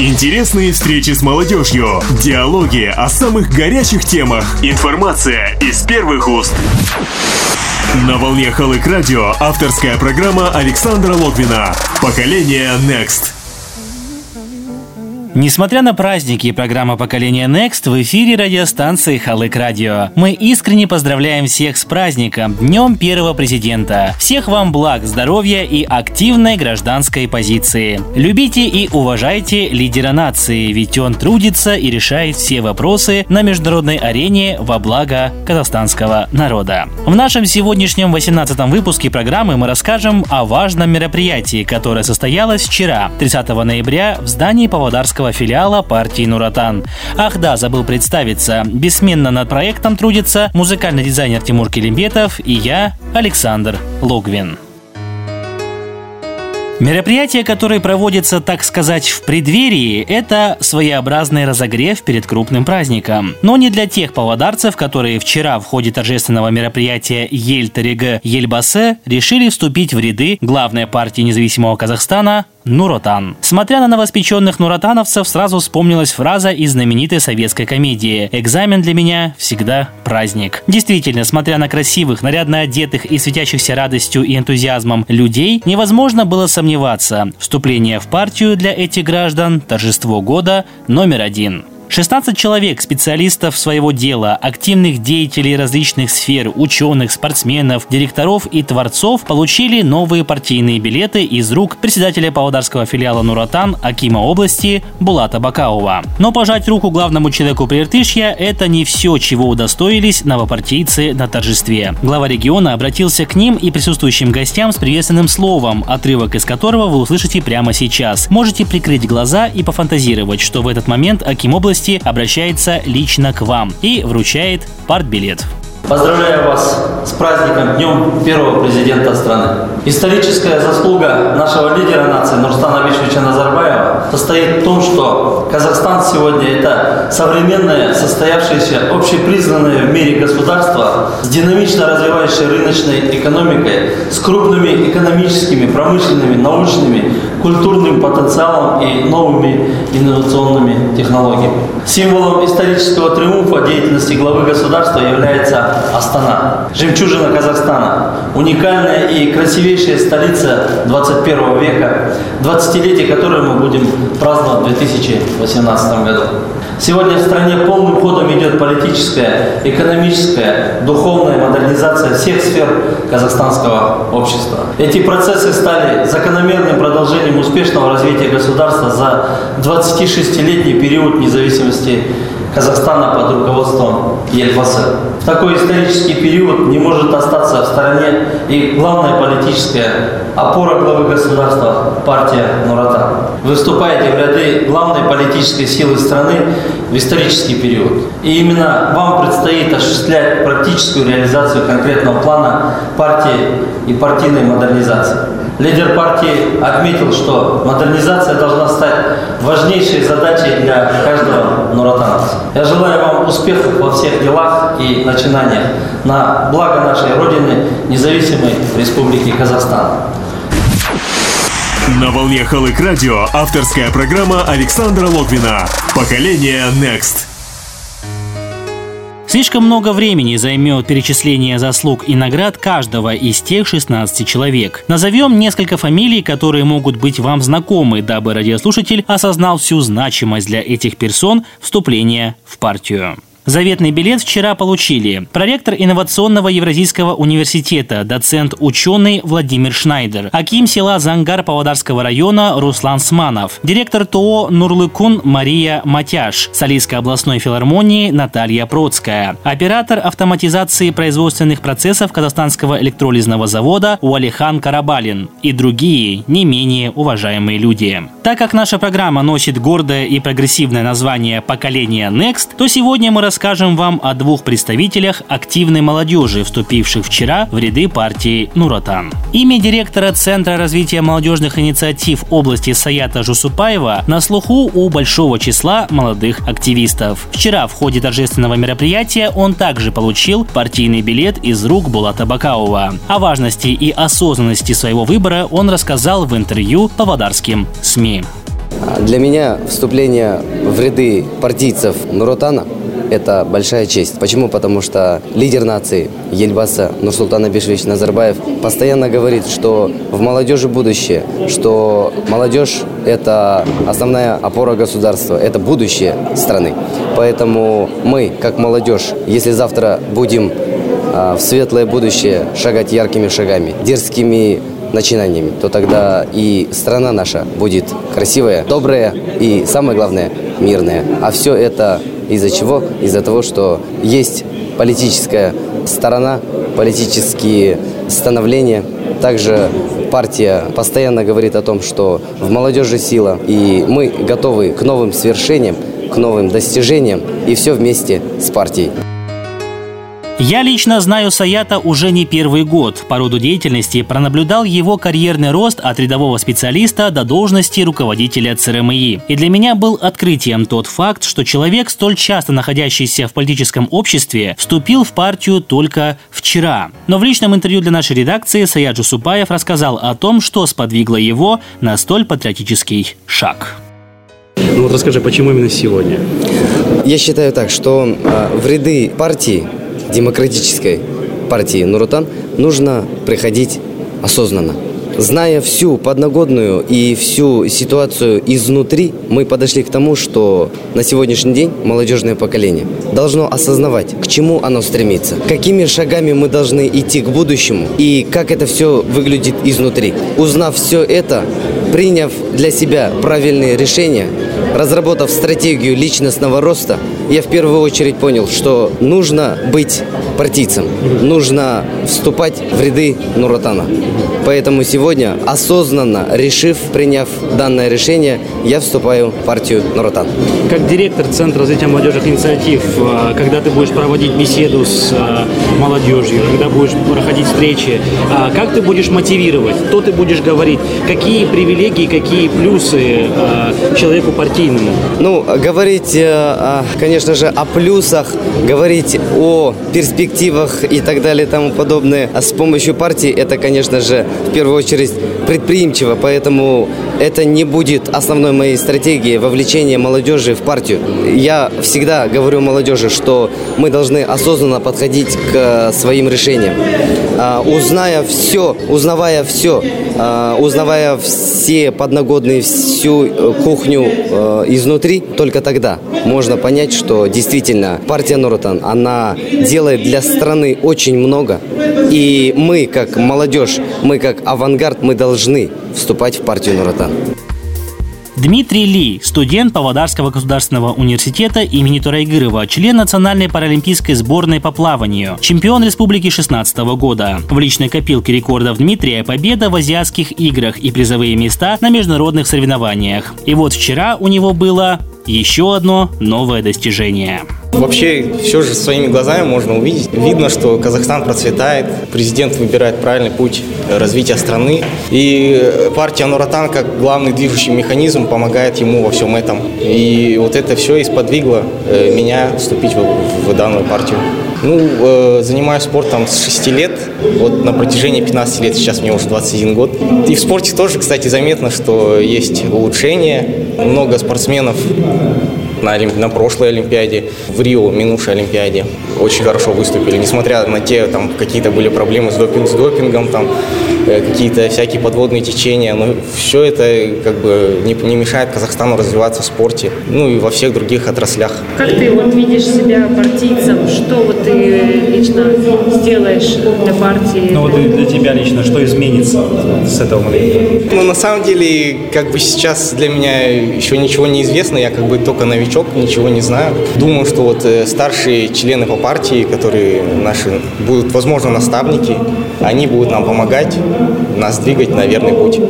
Интересные встречи с молодежью, диалоги о самых горячих темах, информация из первых уст. На волне Халык Радио авторская программа Александра Логвина «Поколение Next». Несмотря на праздники, программа «Поколение Next» в эфире радиостанции «Халык Радио». Мы искренне поздравляем всех с праздником, Днем Первого Президента. Всех вам благ, здоровья и активной гражданской позиции. Любите и уважайте лидера нации, ведь он трудится и решает все вопросы на международной арене во благо казахстанского народа. В нашем сегодняшнем 18-м выпуске программы мы расскажем о важном мероприятии, которое состоялось вчера, 30 ноября, в здании Павлодарского филиала партии Нуратан. Ах да, забыл представиться. Бессменно над проектом трудится музыкальный дизайнер Тимур Келимбетов и я, Александр Логвин. Мероприятие, которое проводится, так сказать, в преддверии, это своеобразный разогрев перед крупным праздником. Но не для тех павлодарцев, которые вчера в ходе торжественного мероприятия Ель-Тарига Ельбасе решили вступить в ряды главной партии независимого Казахстана Нуротан. Смотря на новоспеченных нуротановцев, сразу вспомнилась фраза из знаменитой советской комедии «Экзамен для меня всегда праздник». Действительно, смотря на красивых, нарядно одетых и светящихся радостью и энтузиазмом людей, невозможно было сомневаться. Вступление в партию для этих граждан – торжество года номер один. 16 человек, специалистов своего дела, активных деятелей различных сфер, ученых, спортсменов, директоров и творцов получили новые партийные билеты из рук председателя Павлодарского филиала Нуратан Акима области Булата Бакаува. Но пожать руку главному человеку Прииртышья – это не все, чего удостоились новопартийцы на торжестве. Глава региона обратился к ним и присутствующим гостям с приветственным словом, отрывок из которого вы услышите прямо сейчас. Можете прикрыть глаза и пофантазировать, что в этот момент Аким области области обращается лично к вам и вручает партбилет. Поздравляю вас с праздником Днем первого президента страны. Историческая заслуга нашего лидера нации Нурстана Абишевича Назарбаева состоит в том, что Казахстан сегодня это современное, состоявшееся, общепризнанное в мире государство с динамично развивающей рыночной экономикой, с крупными экономическими, промышленными, научными, культурным потенциалом и новыми инновационными технологиями. Символом исторического триумфа деятельности главы государства является Астана, жемчужина Казахстана, уникальная и красивейшая столица 21 века, 20-летие которой мы будем праздновать в 2018 году. Сегодня в стране полным ходом идет политическая, экономическая, духовная модернизация всех сфер казахстанского общества. Эти процессы стали закономерным продолжением успешного развития государства за 26-летний период независимости Казахстана под руководством Ельбасы. Такой исторический период не может остаться в стороне и главная политическая опора главы государства – партия Нурата. Вы вступаете в ряды главной политической силы страны в исторический период. И именно вам предстоит осуществлять практическую реализацию конкретного плана партии и партийной модернизации. Лидер партии отметил, что модернизация должна стать важнейшей задачей для каждого нуратановца. Я желаю вам успехов во всех делах и начинаниях на благо нашей Родины, независимой Республики Казахстан. На волне Халык Радио авторская программа Александра Логвина «Поколение Next». Слишком много времени займет перечисление заслуг и наград каждого из тех 16 человек. Назовем несколько фамилий, которые могут быть вам знакомы, дабы радиослушатель осознал всю значимость для этих персон вступления в партию. Заветный билет вчера получили. Проректор инновационного Евразийского университета, доцент ученый Владимир Шнайдер, Аким села Зангар Павлодарского района Руслан Сманов, директор ТО Нурлыкун Мария Матяш, Солистской областной филармонии Наталья Процкая, оператор автоматизации производственных процессов Казахстанского электролизного завода Уалихан Карабалин и другие не менее уважаемые люди. Так как наша программа носит гордое и прогрессивное название «Поколение Next», то сегодня мы рассказываем расскажем вам о двух представителях активной молодежи, вступивших вчера в ряды партии Нуратан. Имя директора Центра развития молодежных инициатив области Саята Жусупаева на слуху у большого числа молодых активистов. Вчера в ходе торжественного мероприятия он также получил партийный билет из рук Булата Бакаова. О важности и осознанности своего выбора он рассказал в интервью павлодарским СМИ. Для меня вступление в ряды партийцев Нуротана – это большая честь. Почему? Потому что лидер нации Ельбаса Нурсултан Абишевич Назарбаев постоянно говорит, что в молодежи будущее, что молодежь – это основная опора государства, это будущее страны. Поэтому мы, как молодежь, если завтра будем а, в светлое будущее шагать яркими шагами, дерзкими начинаниями, то тогда и страна наша будет красивая, добрая и, самое главное, мирная. А все это из-за чего? Из-за того, что есть политическая сторона, политические становления. Также партия постоянно говорит о том, что в молодежи сила, и мы готовы к новым свершениям, к новым достижениям, и все вместе с партией. Я лично знаю Саята уже не первый год. По роду деятельности пронаблюдал его карьерный рост от рядового специалиста до должности руководителя ЦРМИ. И для меня был открытием тот факт, что человек, столь часто находящийся в политическом обществе, вступил в партию только вчера. Но в личном интервью для нашей редакции Саят Джусупаев рассказал о том, что сподвигло его на столь патриотический шаг. Ну вот расскажи, почему именно сегодня? Я считаю так, что э, в ряды партии демократической партии Нурутан нужно приходить осознанно. Зная всю подногодную и всю ситуацию изнутри, мы подошли к тому, что на сегодняшний день молодежное поколение должно осознавать, к чему оно стремится, какими шагами мы должны идти к будущему и как это все выглядит изнутри. Узнав все это, приняв для себя правильные решения, разработав стратегию личностного роста, я в первую очередь понял, что нужно быть партийцем, нужно вступать в ряды Нуротана. Поэтому сегодня, осознанно решив, приняв данное решение, я вступаю в партию Нуротан. Как директор Центра развития молодежных инициатив, э, когда ты будешь проводить беседу с э, молодежью, когда будешь проходить встречи, э, как ты будешь мотивировать, что ты будешь говорить, какие привилегии, какие плюсы человеку партийному? Ну, говорить, конечно же, о плюсах, говорить о перспективах и так далее и тому подобное с помощью партии, это, конечно же, в первую очередь предприимчиво, поэтому это не будет основной моей стратегией вовлечения молодежи в партию. Я всегда говорю молодежи, что мы должны осознанно подходить к своим решениям. А, узная все, узнавая все, а, узнавая все подногодные, всю э, кухню э, изнутри, только тогда можно понять, что действительно партия Нуротан, она делает для страны очень много. И мы, как молодежь, мы как авангард, мы должны вступать в партию Нуротан. Дмитрий Ли, студент Павлодарского государственного университета имени Турайгырова, член Национальной паралимпийской сборной по плаванию, чемпион республики 2016 года. В личной копилке рекордов Дмитрия победа в азиатских играх и призовые места на международных соревнованиях. И вот вчера у него было еще одно новое достижение. Вообще, все же своими глазами можно увидеть. Видно, что Казахстан процветает, президент выбирает правильный путь развития страны. И партия Нуратан, как главный движущий механизм, помогает ему во всем этом. И вот это все и сподвигло э, меня вступить в, в данную партию. Ну, э, занимаюсь спортом с 6 лет, вот на протяжении 15 лет, сейчас мне уже 21 год. И в спорте тоже, кстати, заметно, что есть улучшение. Много спортсменов на, олимп... на прошлой Олимпиаде, в Рио, минувшей Олимпиаде, очень хорошо выступили, несмотря на те, там, какие-то были проблемы с, допинг, с допингом, там, э, какие-то всякие подводные течения, но все это как бы не, не мешает Казахстану развиваться в спорте, ну и во всех других отраслях. Как ты вот видишь себя партийцем? Что вот ты лично сделаешь для партии? Ну вот для тебя лично, что изменится с этого момента? Ну на самом деле, как бы сейчас для меня еще ничего не известно, я как бы только новичок, ничего не знаю. Думаю, что вот э, старшие члены по партии, которые наши будут, возможно, наставники, они будут нам помогать, нас двигать на верный путь.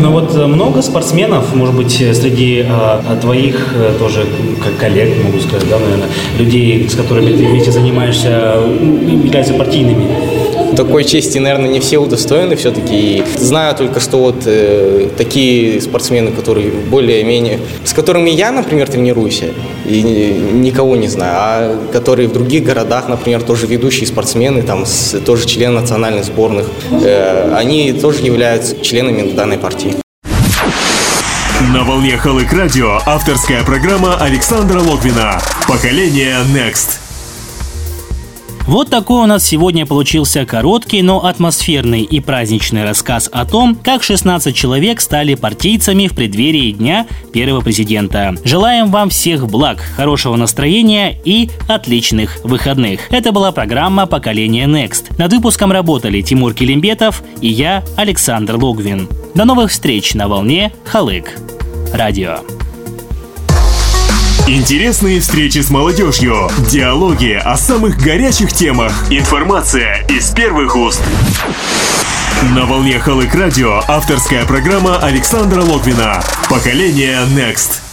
Ну вот э, много спортсменов, может быть, э, среди э, твоих тоже как коллег, могу сказать, да, наверное, людей, с которыми ты вместе занимаешься, являются партийными? Такой чести, наверное, не все удостоены все-таки. знаю только, что вот э, такие спортсмены, которые более-менее, с которыми я, например, тренируюсь, и никого не знаю, а которые в других городах, например, тоже ведущие спортсмены, там, с, тоже члены национальных сборных, э, они тоже являются членами данной партии. На волне Халык Радио авторская программа Александра Логвина. Поколение Next. Вот такой у нас сегодня получился короткий, но атмосферный и праздничный рассказ о том, как 16 человек стали партийцами в преддверии Дня первого президента. Желаем вам всех благ, хорошего настроения и отличных выходных. Это была программа «Поколение Next». Над выпуском работали Тимур Килимбетов и я, Александр Логвин. До новых встреч на волне Халык. Радио. Интересные встречи с молодежью, диалоги о самых горячих темах, информация из первых уст. На волне Халык Радио авторская программа Александра Логвина. Поколение Next.